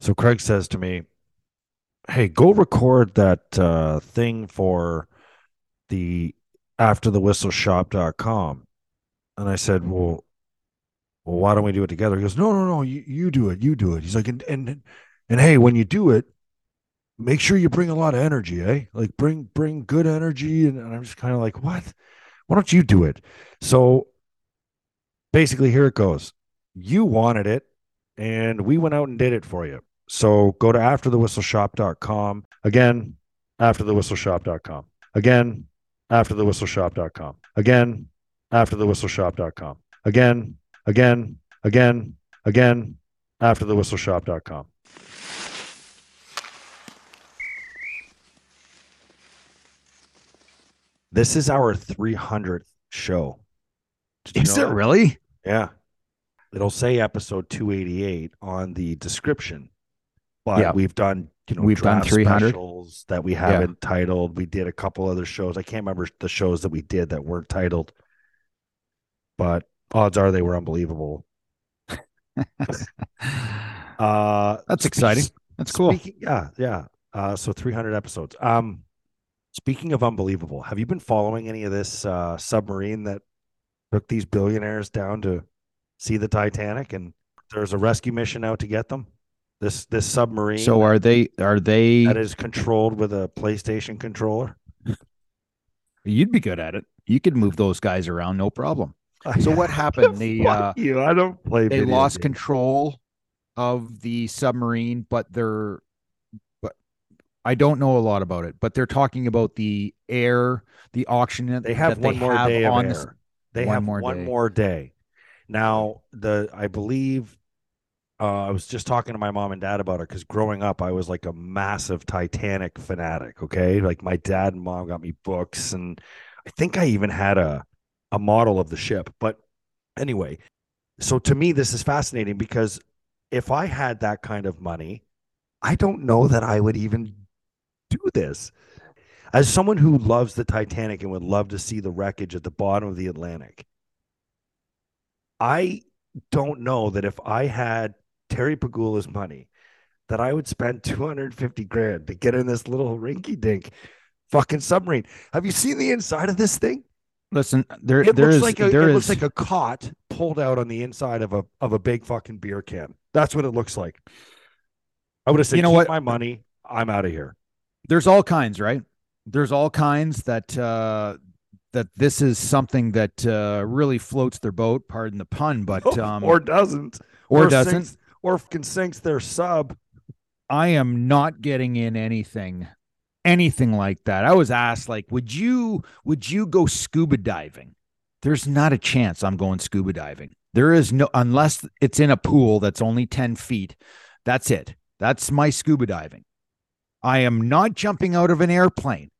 So Craig says to me, "Hey, go record that uh, thing for the after the whistle shop.com." And I said, "Well, well, why don't we do it together?" He goes, "No, no, no, you, you do it. You do it." He's like, "And and and hey, when you do it, make sure you bring a lot of energy, eh? Like bring bring good energy." And, and I'm just kind of like, "What? Why don't you do it?" So basically, here it goes. You wanted it, and we went out and did it for you. So go to afterthewhistleshop.com. Again, afterthewhistleshop.com. Again, afterthewhistleshop.com. Again, afterthewhistleshop.com. Again, again, again, again, afterthewhistleshop.com. This is our 300th show. Is know it that? really? Yeah. It'll say episode 288 on the description. But Yeah. we've done, you know, We've done draft 300. specials that we haven't titled. We did a couple other shows. I can't remember the shows that we did that weren't titled. But odds are they were unbelievable. Uh That's exciting. That's cool. Speaking, yeah, yeah. Uh, so 300 episodes. Um, speaking of unbelievable, have you been following any of this uh, submarine that took these billionaires down to see the Titanic? And there's a rescue mission out to get them. This this submarine So are they? Are they? that is controlled with a PlayStation controller. You'd be good at it. You could move those guys around, no problem. So what happened? The uh, you. I don't play. they lost games. control of the submarine, but they're, but I don't know a lot about it. But they're talking about the air, the auction that They have one more day of on air. the they one have more one day. more day. Now, the I believe uh, I was just talking to my mom and dad about it because growing up, I was like a massive Titanic fanatic. Okay, like my dad and mom got me books, and I think I even had a a model of the ship. But anyway, so to me, this is fascinating because if I had that kind of money, I don't know that I would even do this. As someone who loves the Titanic and would love to see the wreckage at the bottom of the Atlantic, I don't know that if I had Terry Pegula's money, that I would spend 250 grand to get in this little rinky dink fucking submarine. Have you seen the inside of this thing? Listen, there It there looks is like a there it looks like a cot pulled out on the inside of a of a big fucking beer can. That's what it looks like. I would have said, You know "Keep what? my money. I'm out of here." there's all kinds, right? There's all kinds that uh that this is something that uh really floats their boat, pardon the pun, but um or doesn't, or doesn't. sinks, or fucking sinks their sub. I am not getting in anything anything like that. I was asked like would you would you go scuba diving? There's not a chance I'm going scuba diving. There is no unless it's in a pool that's only 10 feet. That's it. That's my scuba diving. I am not jumping out of an airplane.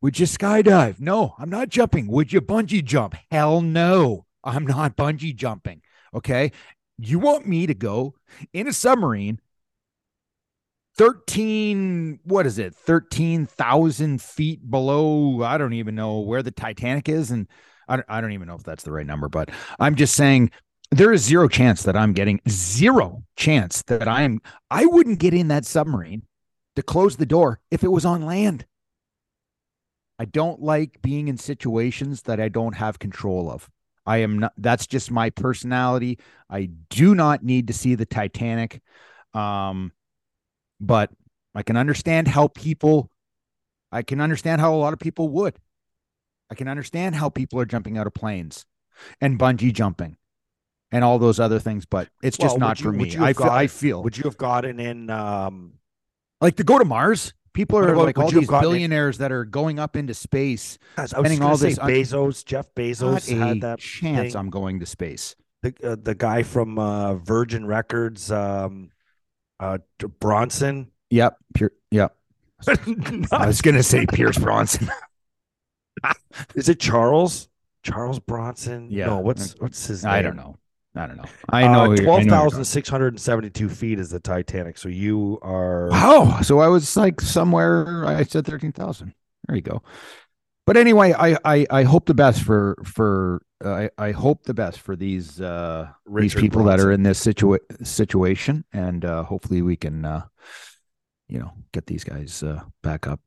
Would you skydive? No, I'm not jumping. Would you bungee jump? Hell no. I'm not bungee jumping. Okay. You want me to go in a submarine 13 what is it 13,000 feet below I don't even know where the Titanic is and I don't, I don't even know if that's the right number but I'm just saying there is zero chance that I'm getting zero chance that I'm I wouldn't get in that submarine to close the door if it was on land. I don't like being in situations that I don't have control of I am not that's just my personality I do not need to see the Titanic um but I can understand how people I can understand how a lot of people would. I can understand how people are jumping out of planes and bungee jumping and all those other things, but it's just Well, not would for me. I feel, I feel Would you have gotten in? Um, like to go to Mars. People are like all these billionaires that are going up into space. I was Spending all say this Bezos, Jeff Bezos had a that chance thing. I'm going to space. the uh, the guy from uh, Virgin Records, um, uh, Bronson. Yep. Yep. I was gonna say Pierce Bronson. Is it Charles? Charles Bronson? Yeah. No, what's what's his name? I don't know. I don't know. I know. Uh, who- I know Twelve who you're thousand six hundred and seventy-two feet is the Titanic. So you are. Wow. So I was like somewhere I said 13,000. There you go. But anyway, I, I I hope the best for for I, I hope the best for these uh these Richard people that are in this situa- situation and uh hopefully we can uh you know get these guys uh back up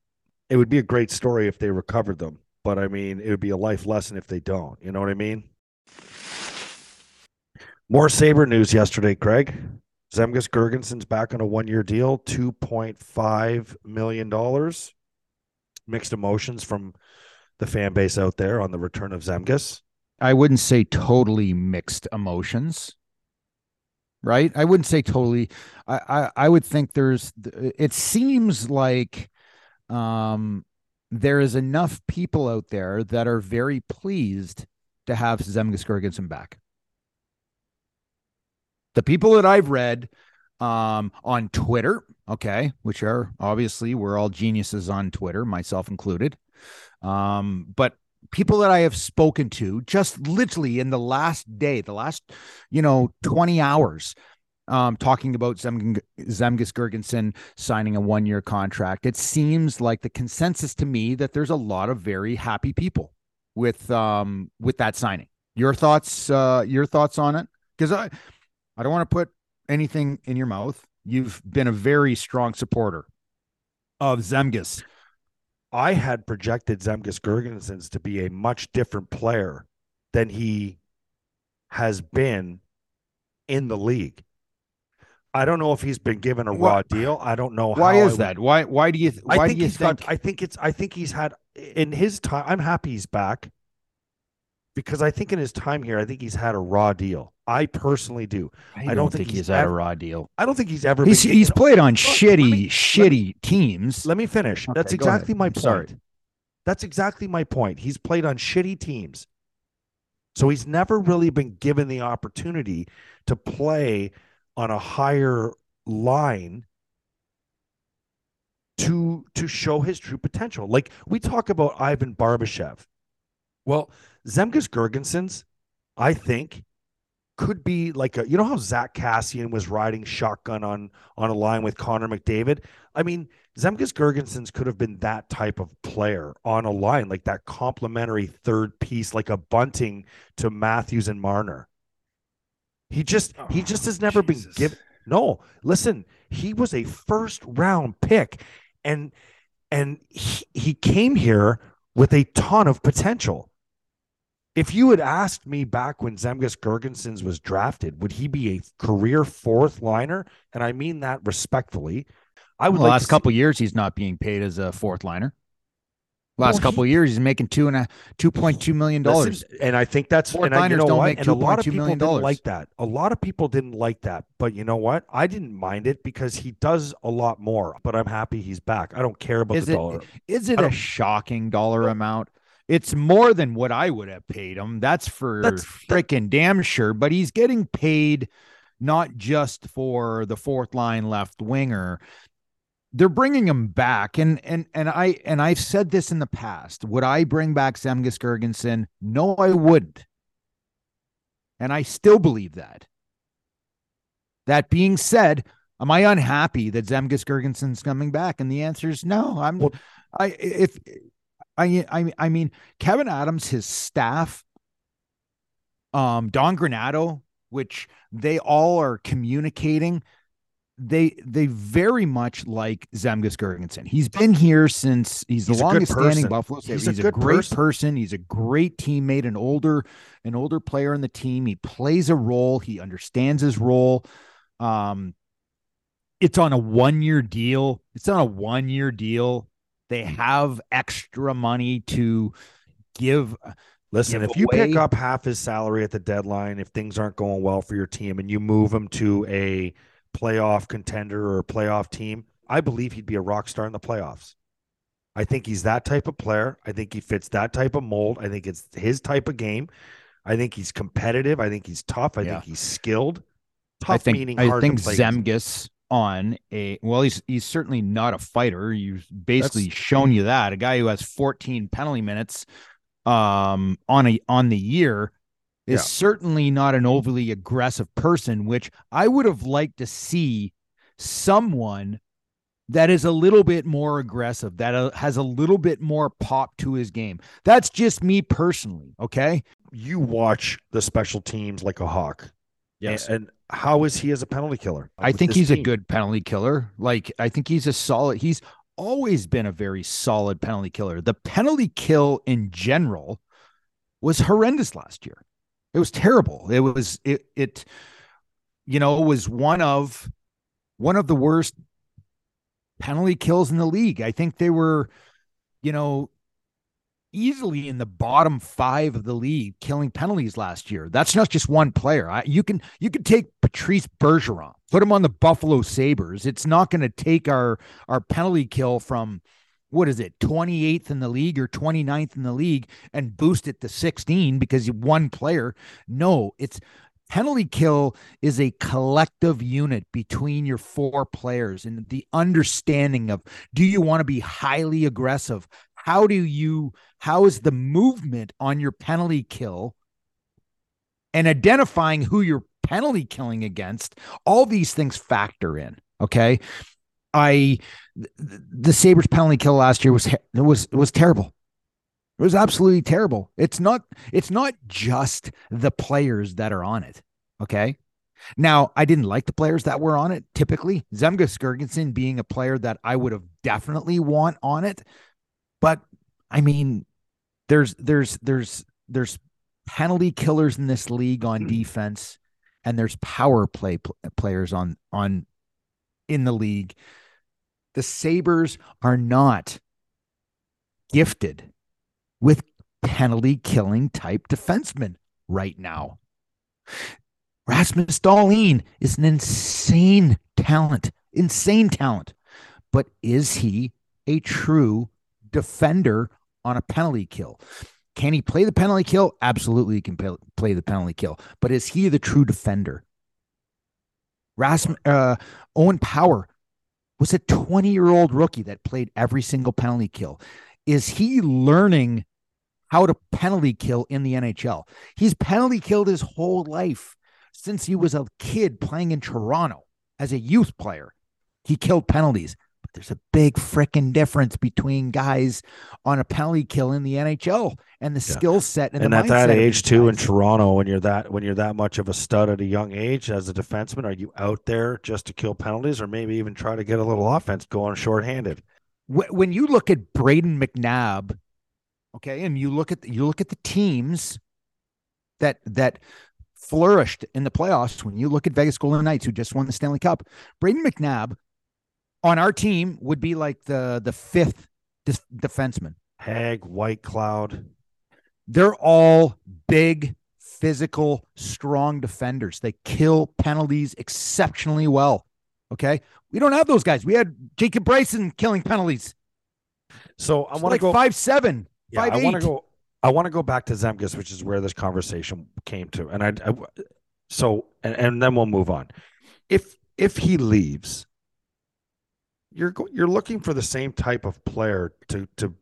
It would be a great story if they recovered them, but I mean, it would be a life lesson if they don't. You know what I mean? More Saber news yesterday, Craig. Zemgus Girgensons's back on a one-year deal, two point five million dollars. Mixed emotions from the fan base out there on the return of Zemgus. I wouldn't say totally mixed emotions. Right? I wouldn't say totally. I I, I would think there's it seems like um there is enough people out there that are very pleased to have Zemgus Girgensons back. The people that I've read um on Twitter, okay, which are obviously we're all geniuses on Twitter, myself included. Um, but people that I have spoken to just literally in the last day, the last, you know, 20 hours, um, talking about Zem- Zemgus Girgensons signing a one year contract. It seems like the consensus to me that there's a lot of very happy people with um with that signing. Your thoughts, uh, your thoughts on it? Because I I don't want to put anything in your mouth. You've been a very strong supporter of Zemgus. I had projected Zemgus Girgensons to be a much different player than he has been in the league. I don't know if he's been given a raw Why- deal. I don't know Why how I is would- that? Why why do you th- I why think do you he's think got. I think it's. I think he's had in his time. I'm happy he's back because I think in his time here, I think he's had a raw deal. I personally do. I don't think he's he's had a raw deal. I don't think he's ever. He's been, he's played on let shitty me- let shitty teams. Let me finish. That's Okay, go ahead. exactly my I'm point. sorry. That's exactly my point. He's played on shitty teams. So he's never really been given the opportunity to play on a higher line to to show his true potential. Like we talk about Ivan Barbashev. Well, Zemgus Girgensons, I think, could be like a you know how Zack Kassian was riding shotgun on on a line with Connor McDavid. I mean, Zemgus Girgensons could have been that type of player on a line, like that complementary third piece, like a Bunting to Matthews and Marner. He just he oh, just has never been given. No, listen, he was a first round pick, and and he, he came here with a ton of potential. If you had asked me back when Zemgus Girgensons was drafted, would he be a career fourth liner? And I mean that respectfully. I would the like last to see- couple years, he's not being paid as a fourth liner. Last Well, couple he- years, he's making two and a two point two million dollars. And I think that's Fourth and I, you know don't what? make and a lot of $2.2 people million didn't dollars. like that. A lot of people didn't like that, but you know what? I didn't mind it because he does a lot more. But I'm happy he's back. I don't care about Is the it- dollar. Is it a shocking dollar amount? It's more than what I would have paid him. That's for That's- freaking damn sure. But he's getting paid not just for the fourth line left winger. They're bringing him back, and and and I and I've said this in the past. Would I bring back Zemgus Girgensons? No, I wouldn't. And I still believe that. That being said, am I unhappy that Zemgus Girgensons's coming back? And the answer is no. I'm Well- I if I I I mean Kevyn Adams, his staff, um, Don Granato, which they all are communicating. They they very much like Zemgus Girgensons. He's been here since he's the He's good longest standing. Buffalo. He's He's, a a, great person. person. He's a great teammate, an older an older player in the team. He plays a role. He understands his role. Um, it's on a one year deal. It's on a one year deal. They have extra money to give. Uh, Listen, give if you pick up half his salary at the deadline, if things aren't going well for your team, and you move him to a playoff contender or a playoff team, I believe he'd be a rock star in the playoffs. I think he's that type of player. I think he fits that type of mold. I think it's his type of game. I think he's competitive. I think he's tough. I Yeah. think he's skilled. Tough I think meaning I hard think to play. Zemgus on a well, he's he's certainly not a fighter. You've basically shown you that a guy who has 14 penalty minutes um on a on the year is Yeah. certainly not an overly aggressive person, which I would have liked to see someone that is a little bit more aggressive, that uh, has a little bit more pop to his game. That's just me personally. Okay. You watch the special teams like a hawk. Yes. And, and how is he as a penalty killer? I think he's team? a good penalty killer. Like, I think he's a solid, he's always been a very solid penalty killer. The penalty kill in general was horrendous last year. It was terrible. It was, it, it, you know, was one of, one of the worst penalty kills in the league. I think they were, you know, easily in the bottom five of the league killing penalties last year. That's not just one player. I, you can you can take Patrice Bergeron, put him on the Buffalo Sabres. It's not going to take our our penalty kill from what is it 28th in the league or 29th in the league and boost it to 16 because one player no it's penalty kill is a collective unit between your four players and the understanding of do you want to be highly aggressive how do you how is the movement on your penalty kill and identifying who you're penalty killing against all these things factor in okay i the sabres penalty kill last year was it was was terrible it was absolutely terrible. It's not it's not just the players that are on it. Okay. Now, I didn't like the players that were on it typically. Zemgus Girgensons being a player that I would have definitely want on it. But I mean, there's there's there's there's penalty killers in this league on mm. defense and there's power play pl- players on on in the league. The Sabres are not gifted with penalty killing type defensemen right now. Rasmus Dahlin is an insane talent, insane talent. But is he a true defender on a penalty kill? Can he play the penalty kill? Absolutely, he can play the penalty kill. But is he the true defender? Rasm- uh, Owen Power was a 20 year old rookie that played every single penalty kill. Is he learning how to penalty kill in the NHL? He's penalty killed his whole life since he was a kid playing in Toronto as a youth player. He killed penalties. But there's a big freaking difference between guys on a penalty kill in the NHL and the yeah. skill set and, and at that age too in Toronto when you're that when you're that much of a stud at a young age as a defenseman, are you out there just to kill penalties or maybe even try to get a little offense going shorthanded? When you look at Brayden McNabb, okay, and you look at the, you look at the teams that that flourished in the playoffs. When you look at Vegas Golden Knights, who just won the Stanley Cup, Brayden McNabb on our team would be like the the fifth defenseman. Hague, White Cloud. They're all big, physical, strong defenders. They kill penalties exceptionally well. Okay. We don't have those guys. We had Jacob Bryson killing penalties. So I want to like go five seven. Yeah, five, I want to go I want to go back to Zemgus, which is where this conversation came to, and I, I so and, and then we'll move on. If if he leaves, you're you're looking for the same type of player to to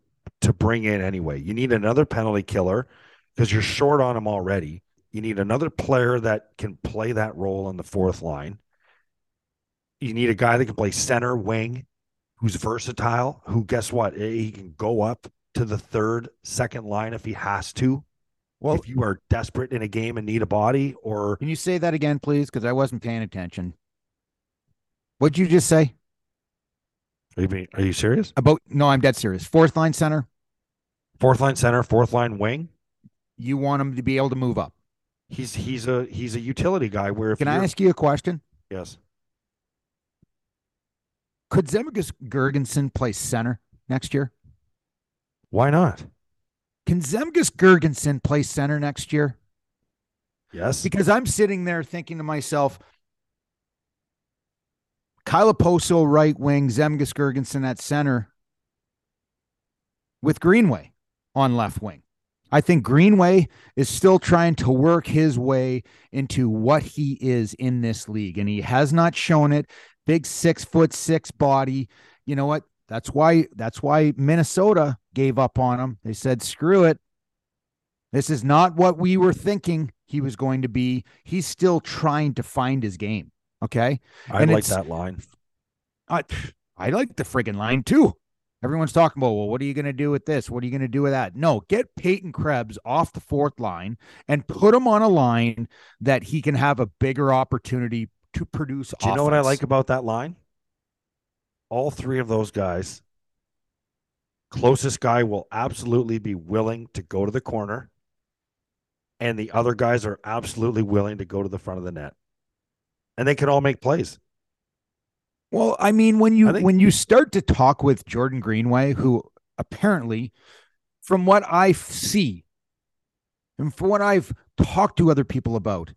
to bring in anyway. You need another penalty killer because you're short on him already. You need another player that can play that role on the fourth line. You need a guy that can play center wing, who's versatile. Who guess what? He can go up to the third, second line if he has to. Well, if you are desperate in a game and need a body, or can you say that again, please? Because I wasn't paying attention. What'd you just say? Are you, are you serious? About no, I'm dead serious. Fourth line center, fourth line center, fourth line wing. You want him to be able to move up. He's he's a he's a utility guy. Where can I ask you a question? Yes. Could Zemgus Girgensons play center next year? Why not? Can Zemgus Girgensons play center next year? Yes. Because I'm sitting there thinking to myself, Kyle Okposo right wing, Zemgus Girgensons at center with Greenway on left wing. I think Greenway is still trying to work his way into what he is in this league, and he has not shown it. Big six foot six body. You know what? That's why that's why Minnesota gave up on him. They said, "Screw it. This is not what we were thinking he was going to be. He's still trying to find his game." Okay? I and like that line. I I like the friggin' line too. Everyone's talking about, well, what are you going to do with this? What are you going to do with that? No, get Peyton Krebs off the fourth line and put him on a line that he can have a bigger opportunity to produce. Do you know what I like about that line? All three of those guys, closest guy will absolutely be willing to go to the corner, and the other guys are absolutely willing to go to the front of the net, and they can all make plays. Well, I mean, when you think- when you start to talk with Jordan Greenway, who apparently, from what I see, and from what I've talked to other people about,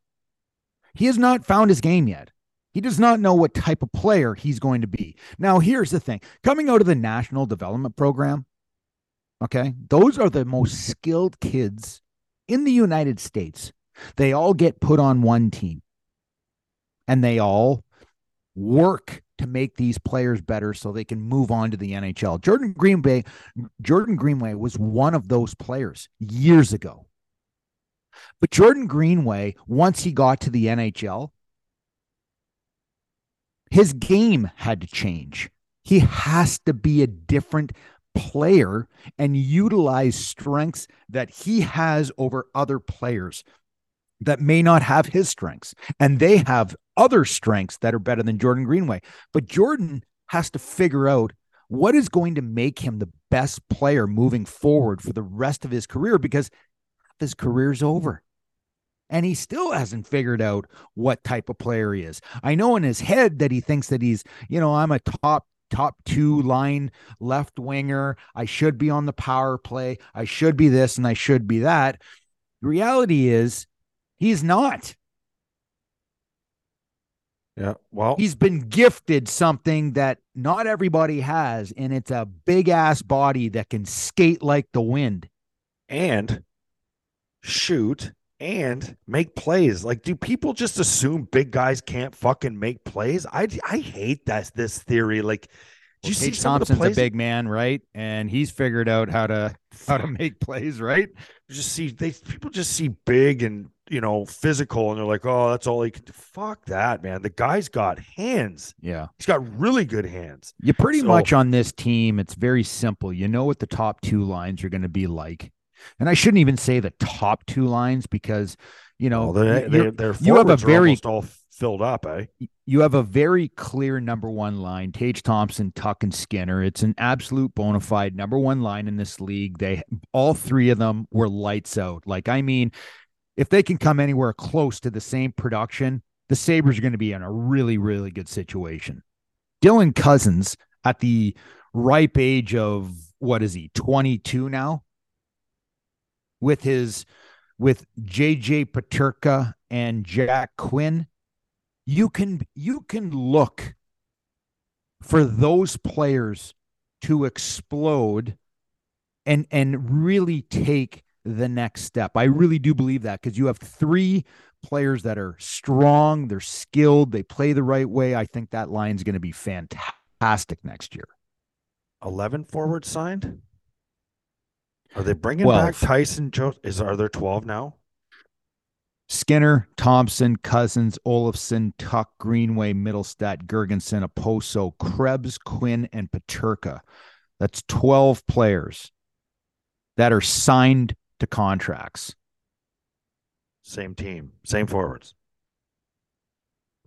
he has not found his game yet. He does not know what type of player he's going to be. Now, here's the thing coming out of the National Development Program, okay, those are the most skilled kids in the United States. They all get put on one team and they all work to make these players better so they can move on to the NHL. Jordan Greenway, Jordan Greenway was one of those players years ago. But Jordan Greenway, once he got to the NHL, his game had to change. He has to be a different player and utilize strengths that he has over other players that may not have his strengths. And they have other strengths that are better than Jordan Greenway. But Jordan has to figure out what is going to make him the best player moving forward for the rest of his career because his career's over. And he still hasn't figured out what type of player he is. I know in his head that he thinks that he's, you know, I'm a top top two line left winger. I should be on the power play. I should be this and I should be that. The reality is he's not. Yeah. Well, he's been gifted something that not everybody has, and it's a big ass body that can skate like the wind and shoot and make plays. Like, do people just assume big guys can't fucking make plays? I I hate that this theory. Like, do you see Thompson's a big man, right? And he's figured out how to how to make plays, right? Just see they people just see big and you know, physical, and they're like, oh, that's all he can do. Fuck that, man. The guy's got hands. Yeah. He's got really good hands. You pretty so, much on this team, it's very simple. You know what the top two lines are going to be like. And I shouldn't even say the top two lines because, you know, well, they're, they're, you have a very all filled up, eh? You have a very clear number one line, Tage Thompson, Tuch, and Skinner. It's an absolute bona fide number one line in this league. They all three of them were lights out. Like, I mean, if they can come anywhere close to the same production, the Sabres are going to be in a really, really good situation. Dylan Cozens at the ripe age of what is he, 22 now? With his with JJ Peterka and Jack Quinn, you can you can look for those players to explode and and really take the next step. I really do believe that because you have three players that are strong, they're skilled, they play the right way. I think that line's going to be fantastic next year. 11 forwards signed? Are they bringing 12. back Tyson Jost? Is are there 12 now? Skinner, Thompson, Cozens, Olofsson, Tuch, Greenway, Mittelstadt, Girgensons, Okposo, Krebs, Quinn, and Peterka. That's 12 players that are signed to contracts. Same team, same forwards.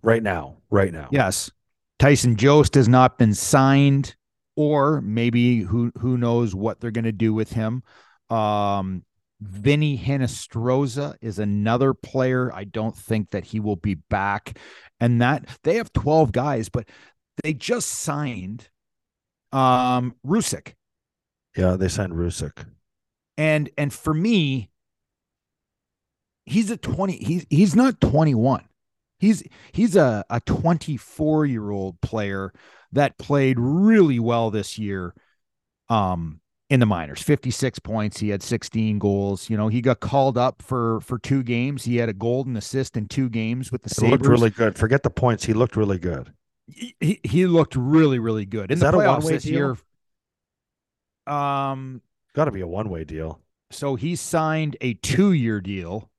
Right now, right now. Yes. Tyson Jost has not been signed, or maybe who who knows what they're going to do with him. Um, Vinny Hinostroza is another player. I don't think that he will be back. And that they have 12 guys, but they just signed um Rousek. Yeah, they signed Rousek. And and for me, he's a 20 he's he's not 21. He's he's a, a 24 year old player that played really well this year um in the minors 56 points he had 16 goals you know he got called up for for two games he had a golden assist in two games with the Sabres. looked really good forget the points he looked really good he, he looked really really good in Is the playoffs this deal? year um Got to be a one way deal. So he signed a two year deal.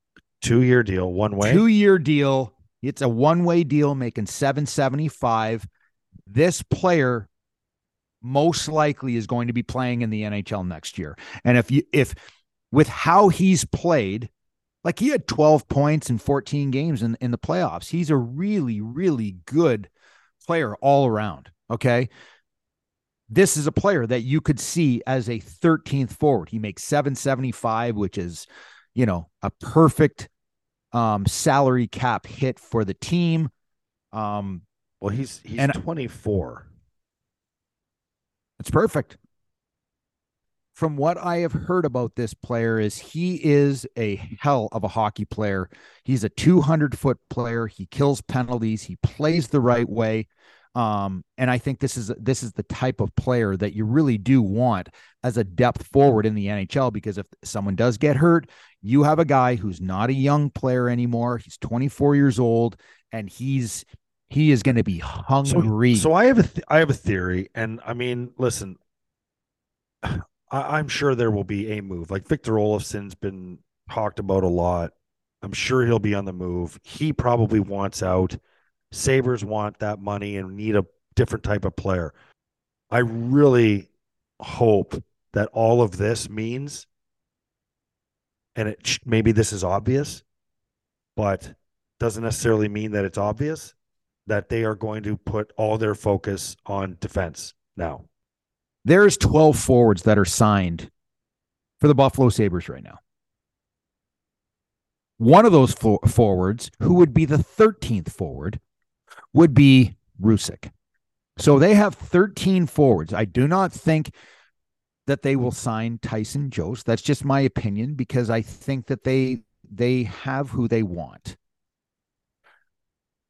Two year deal, one way. Two year deal. It's a one way deal, making seven seventy five. This player most likely is going to be playing in the NHL next year. And if you if with how he's played, like he had 12 points in 14 games in, in the playoffs. He's a really, really good player all around. Okay. This is a player that you could see as a 13th forward. He makes 775, which is, you know, a perfect um, salary cap hit for the team. Um, well, he's he's and, 24. It's perfect. From what I have heard about this player is he is a hell of a hockey player. He's a 200 foot player. He kills penalties. He plays the right way. Um, and I think this is this is the type of player that you really do want as a depth forward in the NHL because if someone does get hurt, you have a guy who's not a young player anymore. He's 24 years old and he's he is going to be hungry. So, so, I have a th- I have a theory, and I mean, listen, I, I'm sure there will be a move. Like Victor Olofsson's been talked about a lot. I'm sure he'll be on the move. He probably wants out. Sabres want that money and need a different type of player. I really hope that all of this means, and it maybe this is obvious, but doesn't necessarily mean that it's obvious that they are going to put all their focus on defense now. There's 12 forwards that are signed for the Buffalo Sabres right now. One of those forwards, who would be the 13th forward, would be Rousek. So they have 13 forwards. I do not think that they will sign Tyson Jost. That's just my opinion because I think that they they have who they want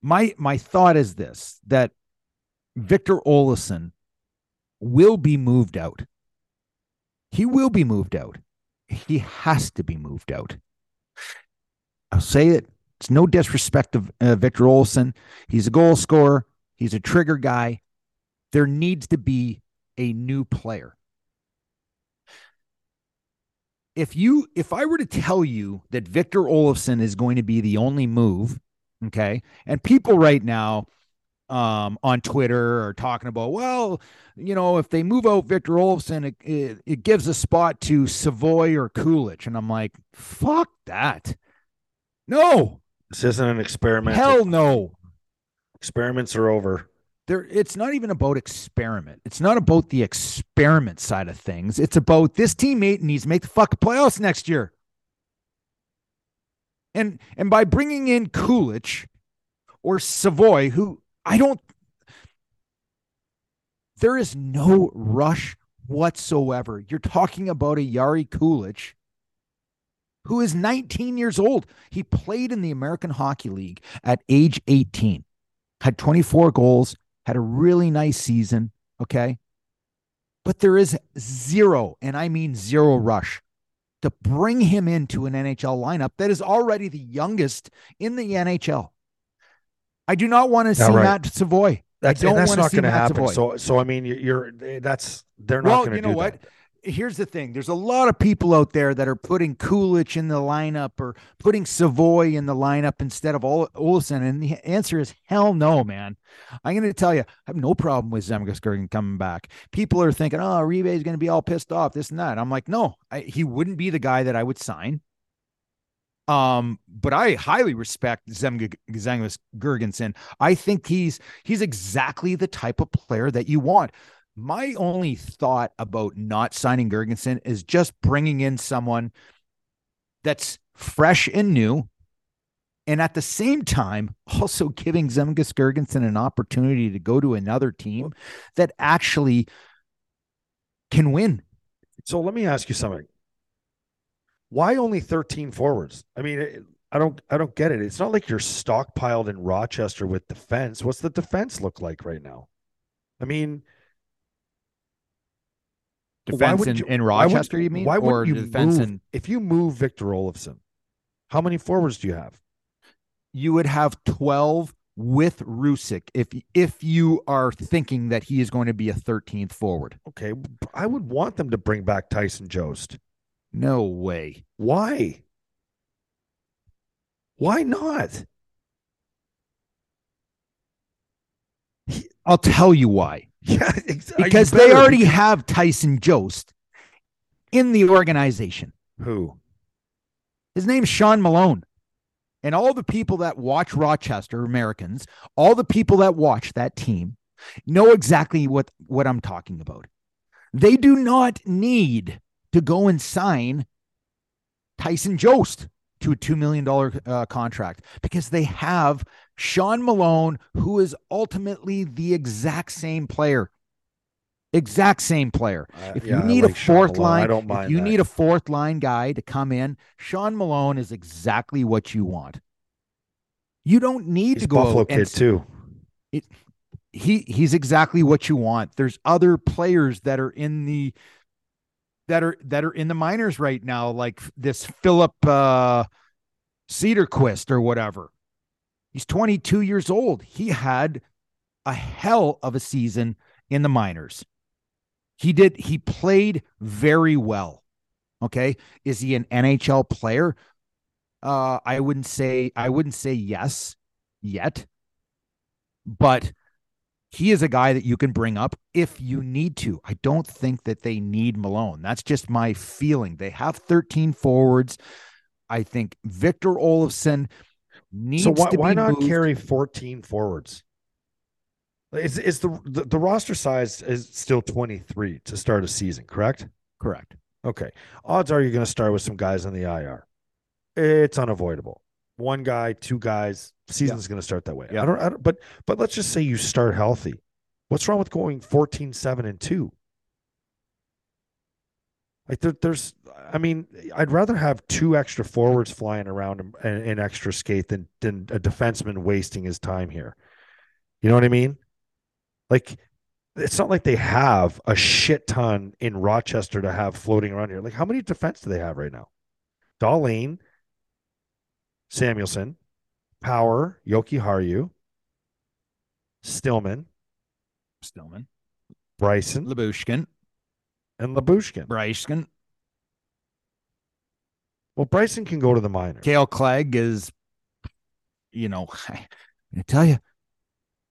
my my thought is this that Victor Olofsson will be moved out. He will be moved out. He has to be moved out. I'll say it. It's no disrespect of uh, Victor Olofsson. He's a goal scorer. He's a trigger guy. There needs to be a new player. If you if I were to tell you that Victor Olofsson is going to be the only move Okay. And people right now um, on Twitter are talking about, well, you know, if they move out Victor Olofsson, it, it, it gives a spot to Savoie or Kulich. And I'm like, fuck that. No. This isn't an experiment. Hell no. Experiments are over. There, it's not even about experiment. It's not about the experiment side of things. It's about this teammate needs to make the fucking playoffs next year. And and by bringing in Kulich or Savoie, who I don't there is no rush whatsoever. You're talking about a Jiri Kulich who is 19 years old. He played in the American Hockey League at age 18, had 24 goals, had a really nice season. Okay. But there is zero, and I mean zero rush to bring him into an NHL lineup that is already the youngest in the NHL. I do not want to see right. Matt Savoie. That's, I don't that's not going to happen. Savoie. So, so I mean, you're, you're that's they're not well, going to. you know what? That here's the thing there's a lot of people out there that are putting Kulich in the lineup or putting Savoie in the lineup instead of Olofsson. And the answer is hell no, man. I'm going to tell you, I have no problem with Zemgus coming back. People are thinking, oh, Rebe is going to be all pissed off, this and that. I'm like, no, I, he wouldn't be the guy that I would sign. Um, but I highly respect Zemgus Girgensons. I think he's he's exactly the type of player that you want. My only thought about not signing Girgensons is just bringing in someone that's fresh and new. And at the same time, also giving Zemgus Girgensons an opportunity to go to another team that actually can win. So let me ask you something. Why only 13 forwards? I mean, I don't I don't get it. It's not like you're stockpiled in Rochester with defense. What's the defense look like right now? I mean, defense in, you, in Rochester, would, you mean? Why would you defense move, in, if you move Victor Olofsson? How many forwards do you have? You would have 12 with Rousek if if you are thinking that he is going to be a 13th forward. Okay, I would want them to bring back Tyson Jost. No way. Why? Why not? I'll tell you why Yeah, because they already have Tyson Jost in the organization. who? His name's Sean Malone. And all the people that watch Rochester, Americans, all the people that watch that team know exactly what, what I'm talking about. They do not need to go and sign Tyson Jost to a $2 million uh, contract because they have Sean Malone, who is ultimately the exact same player. Exact same player. Uh, If yeah, you need like a fourth line, if you that. need a fourth line guy to come in, Sean Malone is exactly what you want. You don't need He's to go Buffalo and kid too. he he's exactly what you want. There's other players that are in the that are that are in the minors right now, like this Philip uh Cederqvist or whatever. He's 22 years old. He had a hell of a season in the minors. He did he played very well. Okay? Is he an NHL player? Uh I wouldn't say I wouldn't say yes yet. But he is a guy that you can bring up if you need to. I don't think that they need Malone. That's just my feeling. They have 13 forwards. I think Victor Olofsson needs So why, to why not moved. carry 14 forwards? Is is the, the the roster size is still 23 to start a season, correct? Correct. Okay. Odds are you're going to start with some guys on the IR. It's unavoidable. One guy, two guys, season's going to start that way. Yeah. I don't I don't but but let's just say you start healthy. What's wrong with going 14 7 and 2? Like there, there's I mean, I'd rather have two extra forwards flying around and, and extra skate than than a defenseman wasting his time here. You know what I mean? Like it's not like they have a shit ton in Rochester to have floating around here. Like, how many defense do they have right now? Dahlin, Samuelsson, Power, Jokiharju, Stillman, Stillman, Bryson, Lyubushkin, and Lyubushkin. Bryson, Well, Bryson can go to the minors. Kale Clague is, you know, I, tell you,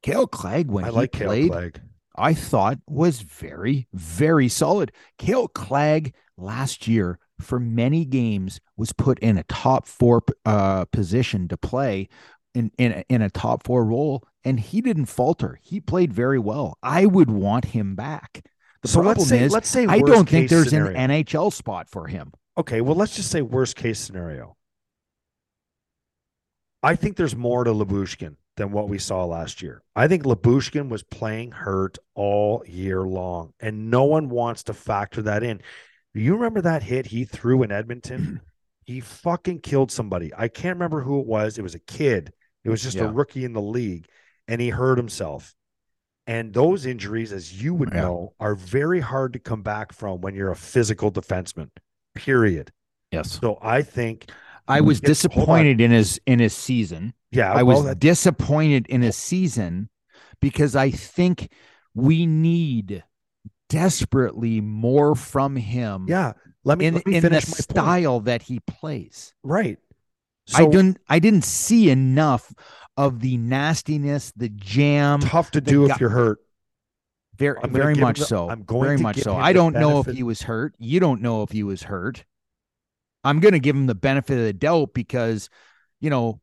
Kale Clague when I he like Kale played, Clague. I thought was very, very solid. Kale Clague last year for many games was put in a top four uh, position to play in, in, a- in a top four role, and he didn't falter. He played very well. I would want him back. The So problem let's say is, let's say I don't think there's scenario. an NHL spot for him. okay, well, let's just say worst case scenario. I think there's more to Lyubushkin than what we saw last year. I think Lyubushkin was playing hurt all year long, and no one wants to factor that in. You remember that hit he threw in Edmonton? he fucking killed somebody. I can't remember who it was. It was a kid. It was just a rookie in the league, and he hurt himself. And those injuries, as you would Yeah. know, are very hard to come back from when you're a physical defenseman. Period. Yes. So I think, I was on. disappointed in his in his season. yeah, I well, was that- disappointed in his oh. season because I think we need desperately more from him yeah. Let me, in, let me in the my point. style that he plays. Right. I didn't I didn't see enough of the nastiness, the jam, tough to do guy- if you're hurt. very very him much so. I'm going very to much so. I don't know if he was hurt. You don't know if he was hurt. I'm going to give him the benefit of the doubt because, you know,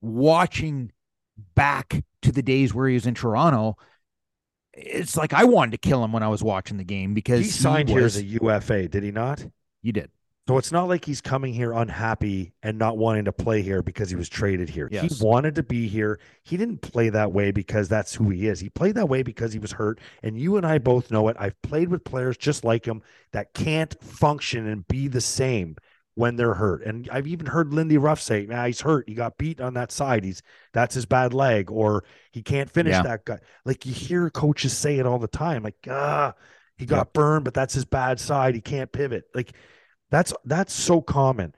watching back to the days where he was in Toronto, it's like I wanted to kill him when I was watching the game because He signed here was, as a UFA, did he not? you did. So it's not like he's coming here unhappy and not wanting to play here because he was traded here. Yes. He wanted to be here. He didn't play that way because that's who he is. He played that way because he was hurt. And you and I both know it. I've played with players just like him that can't function and be the same when they're hurt. And I've even heard Lindy Ruff say, "Nah, he's hurt. He got beat on that side. He's that's his bad leg, or he can't finish Yeah. that guy." Like you hear coaches say it all the time, like, "Ah, he got burned, but that's his bad side. He can't pivot." Like that's that's so common.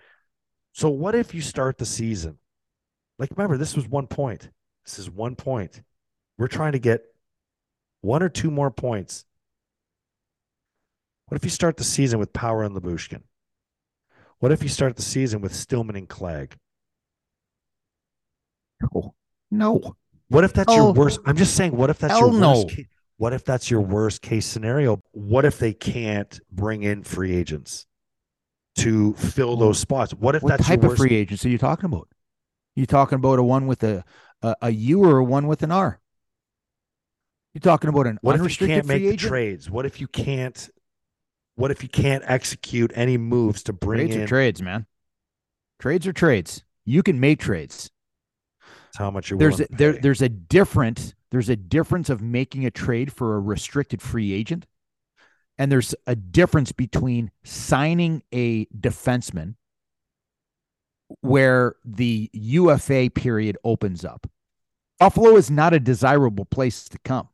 So what if you start the season? Like remember, this was one point. This is one point. We're trying to get one or two more points. What if you start the season with Power and Lyubushkin? What if you start the season with Stillman and Clague? No. No. What if that's Oh, your worst? I'm just saying, what if that's hell your no. worst? ca- What if that's your worst case scenario? What if they can't bring in free agents to fill those spots? What if What that's type of free agents are you talking about? You talking about a one with a a, a U or a one with an R? You talking about an what if you can't make agent? trades? What if you can't? What if you can't execute any moves to bring Trades in trades, man. Trades are trades. You can make trades. how much you're There's a, there there's a different there's a difference of making a trade for a restricted free agent, and there's a difference between signing a defenseman where the UFA period opens up. Buffalo is not a desirable place to come.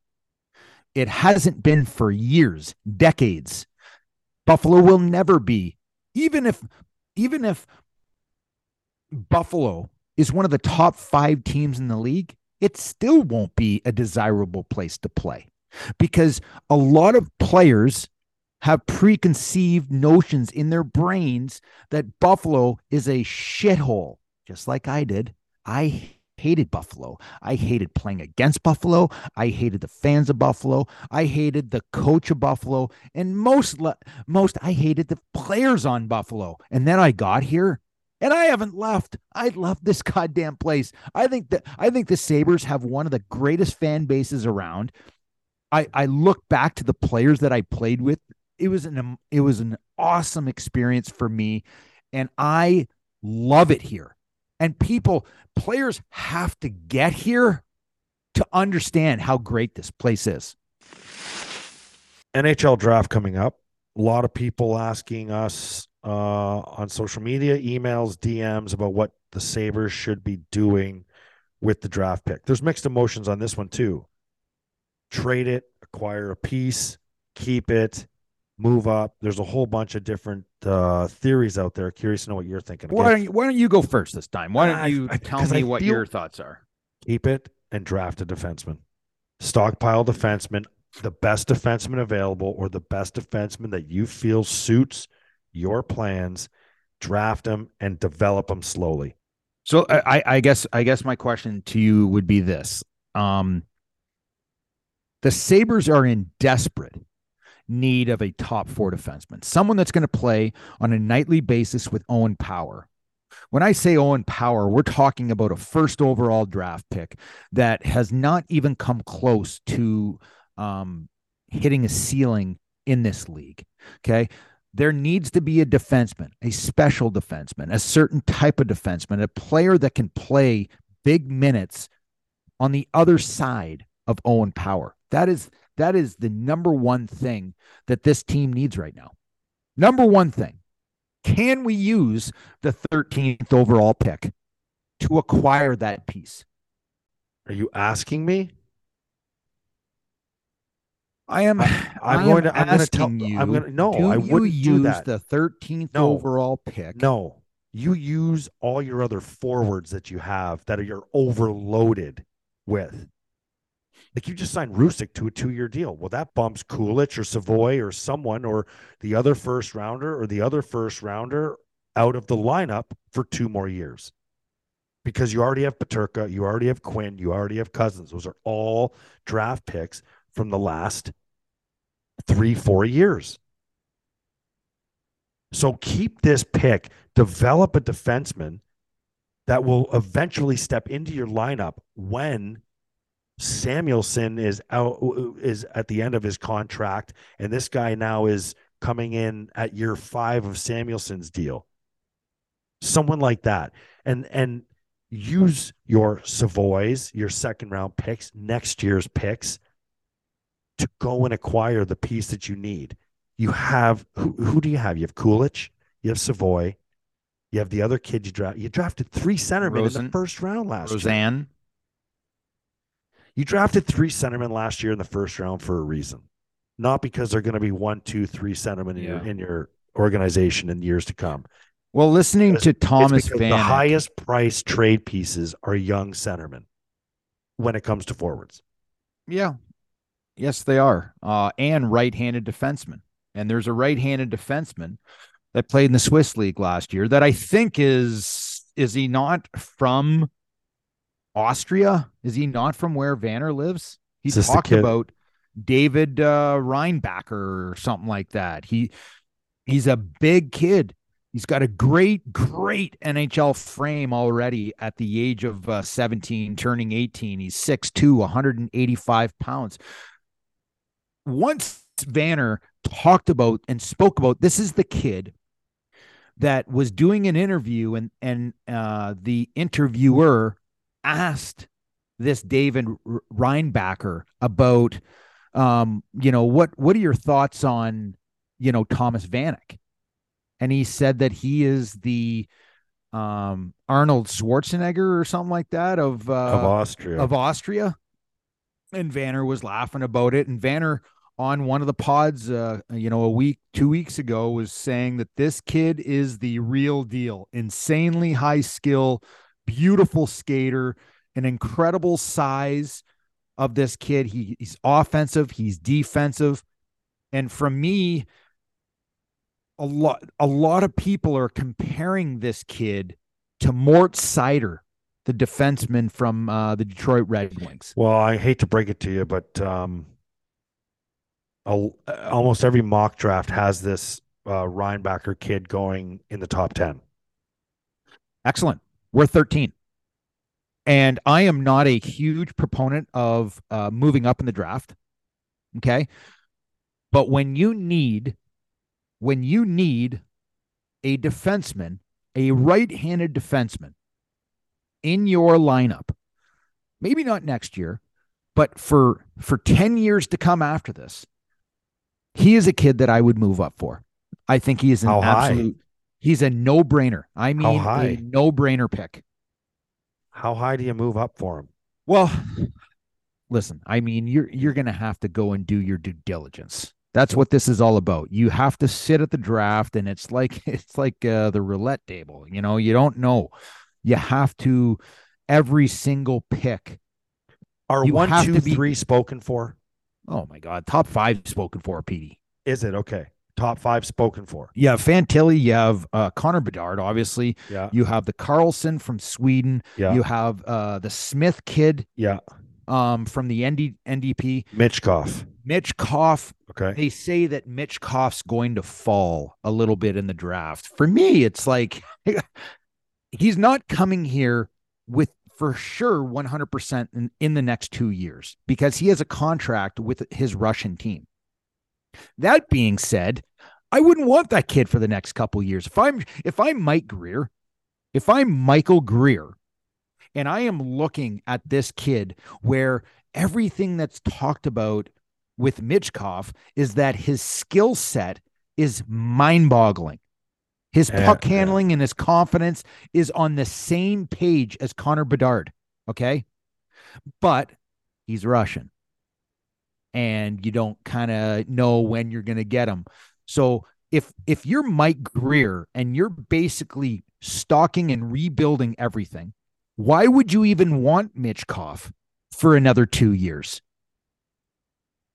It hasn't been for years, decades. Buffalo will never be, even if even if Buffalo is one of the top five teams in the league, it still won't be a desirable place to play because a lot of players have preconceived notions in their brains that Buffalo is a shithole, just like I did. I hated Buffalo. I hated playing against Buffalo. I hated the fans of Buffalo. I hated the coach of Buffalo, and most most I hated the players on Buffalo. And then I got here, and I haven't left. I love this goddamn place. I think that I think the Sabres have one of the greatest fan bases around. I I look back to the players that I played with. It was an it was an awesome experience for me, and I love it here. And people, players have to get here to understand how great this place is. NHL draft coming up. A lot of people asking us uh, on social media, emails, DMs about what the Sabres should be doing with the draft pick. There's mixed emotions on this one too. Trade it, acquire a piece, keep it, move up. There's a whole bunch of different uh, theories out there. Curious to know what you're thinking. Why don't you, why don't you go first this time? Why don't you I- tell 'cause me I what your thoughts are? keep it and draft a defenseman. Stockpile defenseman, the best defenseman available, or the best defenseman that you feel suits your plans. Draft them and develop them slowly. So I, I- I guess I guess my question to you would be this: um, the Sabres are in desperate need of a top four defenseman, someone that's going to play on a nightly basis with Owen Power. When I say Owen Power, we're talking about a first overall draft pick that has not even come close to um, hitting a ceiling in this league. Okay. There needs to be a defenseman, a special defenseman, a certain type of defenseman, a player that can play big minutes on the other side of Owen Power. That is that is the number one thing that this team needs right now. Number one thing. Can we use the 13th overall pick to acquire that piece? Are you asking me? I am. I'm I going to. I'm going to tell. you. I'm going to. No, do I you wouldn't do use that. the 13th No. overall pick? No, you use all your other forwards that you have that are you're overloaded with. Like you just signed Rusick to a two-year deal. Well, that bumps Kulich or Savoie or someone or the other first rounder or the other first rounder out of the lineup for two more years. Because you already have Peterka, you already have Quinn, you already have Cozens. Those are all draft picks from the last three, four years. So keep this pick, develop a defenseman that will eventually step into your lineup when Samuelsson is out uh, is at the end of his contract and this guy now is coming in at year 5 of Samuelsson's deal. Someone like that. And and use your Savoys, your second round picks, next year's picks to go and acquire the piece that you need. You have who, who do you have? You have Kulich, you have Savoie, you have the other kid you draft. You drafted three centermen in the first round last year. Roseanne. You drafted three centermen last year in the first round for a reason, not because they're going to be one, two, three centermen in, your, in your organization in years to come. Well, listening Because to Thomas Van the highest price trade pieces are young centermen when it comes to forwards. Yeah. Yes, they are. Uh, and right-handed defenseman. And there's a right-handed defenseman that played in the Swiss League last year that I think is is he not from Austria? Is he not from where Vanner lives? He Is this the talked about David uh, Reinbacher or something like that. He he's a big kid. He's got a great, great NHL frame already at the age of uh, 17, turning 18. He's 6'2, 185 pounds. Once Vanner talked about and spoke about this is the kid that was doing an interview and and uh, the interviewer asked this David Reinbacher about um, you know what what are your thoughts on you know Thomas Vanek? And he said that he is the um, Arnold Schwarzenegger or something like that of uh, of Austria. of Austria. And Vanner was laughing about it. And Vanner on one of the pods, uh, you know, a week, two weeks ago, was saying that this kid is the real deal. Insanely high skill, beautiful skater, an incredible size of this kid. He, he's offensive, he's defensive. And for me, a lot a lot of people are comparing this kid to Mort Seider, the defenseman from uh, the Detroit Red Wings. Well, I hate to break it to you, but um, almost every mock draft has this uh, Reinbacher kid going in the top 10. Excellent. We're 13. And I am not a huge proponent of uh, moving up in the draft. Okay. But when you need, when you need a defenseman, a right handed defenseman in your lineup, maybe not next year, but for for 10 years to come after this, he is a kid that I would move up for. I think he is an How absolute. High? He's a no brainer. I mean, a no brainer pick. How high do you move up for him? Well, listen. I mean, you're you're going to have to go and do your due diligence. That's what this is all about. You have to sit at the draft, and it's like it's like uh, the roulette table. You know, you don't know. You have to every single pick. Are one, two, be, three spoken for? Oh my God, top five spoken for, PD. Is it okay? Top five spoken for. Yeah, Fantilli. You have uh, Connor Bedard, obviously. Yeah. You have the Carlsson from Sweden. Yeah. You have uh, the Smith kid. Yeah. Um, from the ND, NDP. Michkov. Okay. They say that Michkov's going to fall a little bit in the draft. For me, it's like he's not coming here with for sure 100% in, in the next two years because he has a contract with his Russian team. That being said, I wouldn't want that kid for the next couple years. If I'm if I'm Mike Grier, if I'm Michael Grier, and I am looking at this kid where everything that's talked about with Michkov is that his skill set is mind-boggling. His puck handling and his confidence is on the same page as Connor Bedard. Okay. But he's Russian. And you don't kind of know when you're going to get him. So if if you're Mike Grier and you're basically stalking and rebuilding everything, why would you even want Michkov for another two years?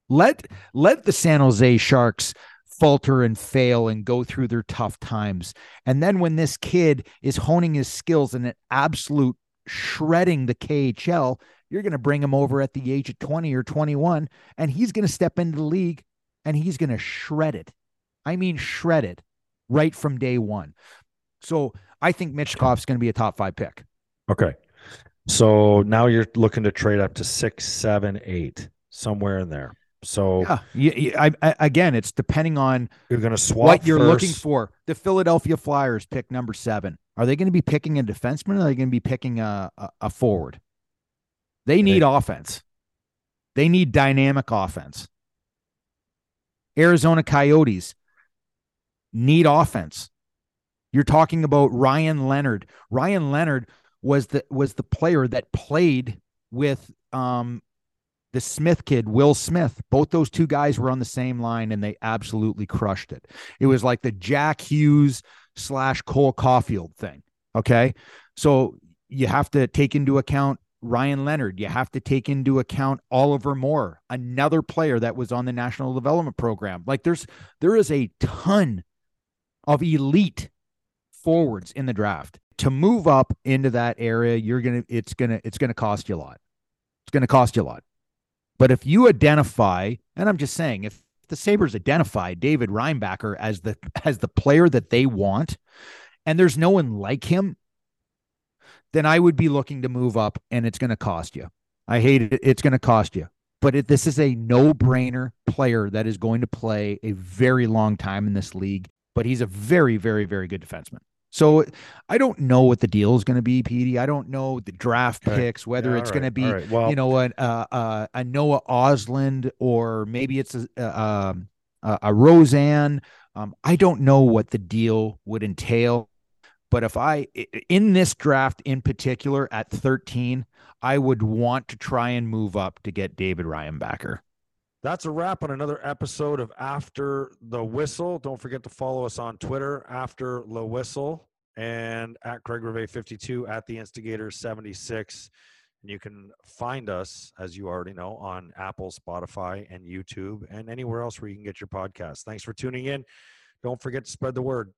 Let let the San Jose Sharks falter and fail and go through their tough times. And then when this kid is honing his skills and an absolute shredding the KHL, you're going to bring him over at the age of 20 or 21 and he's going to step into the league and he's going to shred it. I mean shred it right from day 1. So, I think Michkov's going to be a top 5 pick. Okay. So, now you're looking to trade up to six, seven, eight, somewhere in there. So yeah, I, I, again, it's depending on you're going to swap what you're looking for. The Philadelphia Flyers pick number seven. Are they going to be picking a defenseman? Or are they going to be picking a, a, a forward? They need they, offense. They need dynamic offense. Arizona Coyotes need offense. You're talking about Ryan Leonard. Ryan Leonard was the was the player that played with um the Smith kid, Will Smith, both those two guys were on the same line and they absolutely crushed it. It was like the Jack Hughes slash Cole Caufield thing. Okay. So you have to take into account Ryan Leonard. You have to take into account Oliver Moore, another player that was on the National Development Program. Like there's there is a ton of elite forwards in the draft. To move up into that area, you're gonna it's gonna it's gonna cost you a lot. It's gonna cost you a lot. But if you identify, and I'm just saying, if the Sabres identify David Reinbacher as the as the player that they want, and there's no one like him, then I would be looking to move up, and it's to cost you. I hate it. It's to cost you. But this is a no brainer player that is going to play a very long time in this league. But he's a very, very, very good defenseman. So I don't know what the deal is going to be, Petey. I don't know the draft okay. picks, whether yeah, it's right, going to be, right. well, you know, a, a, uh, uh, a Noah Ostlund or maybe it's a, a, um, a Rosen. Um, I don't know what the deal would entail. But if I, in this draft in particular at 13, I would want to try and move up to get David Reinbacher. That's a wrap on another episode of After the Whistle. Don't forget to follow us on Twitter, After the Whistle, and at Craig Rivet 52 at the Instigator 76. And you can find us, as you already know, on Apple, Spotify, and YouTube, and anywhere else where you can get your podcast. Thanks for tuning in. Don't forget to spread the word.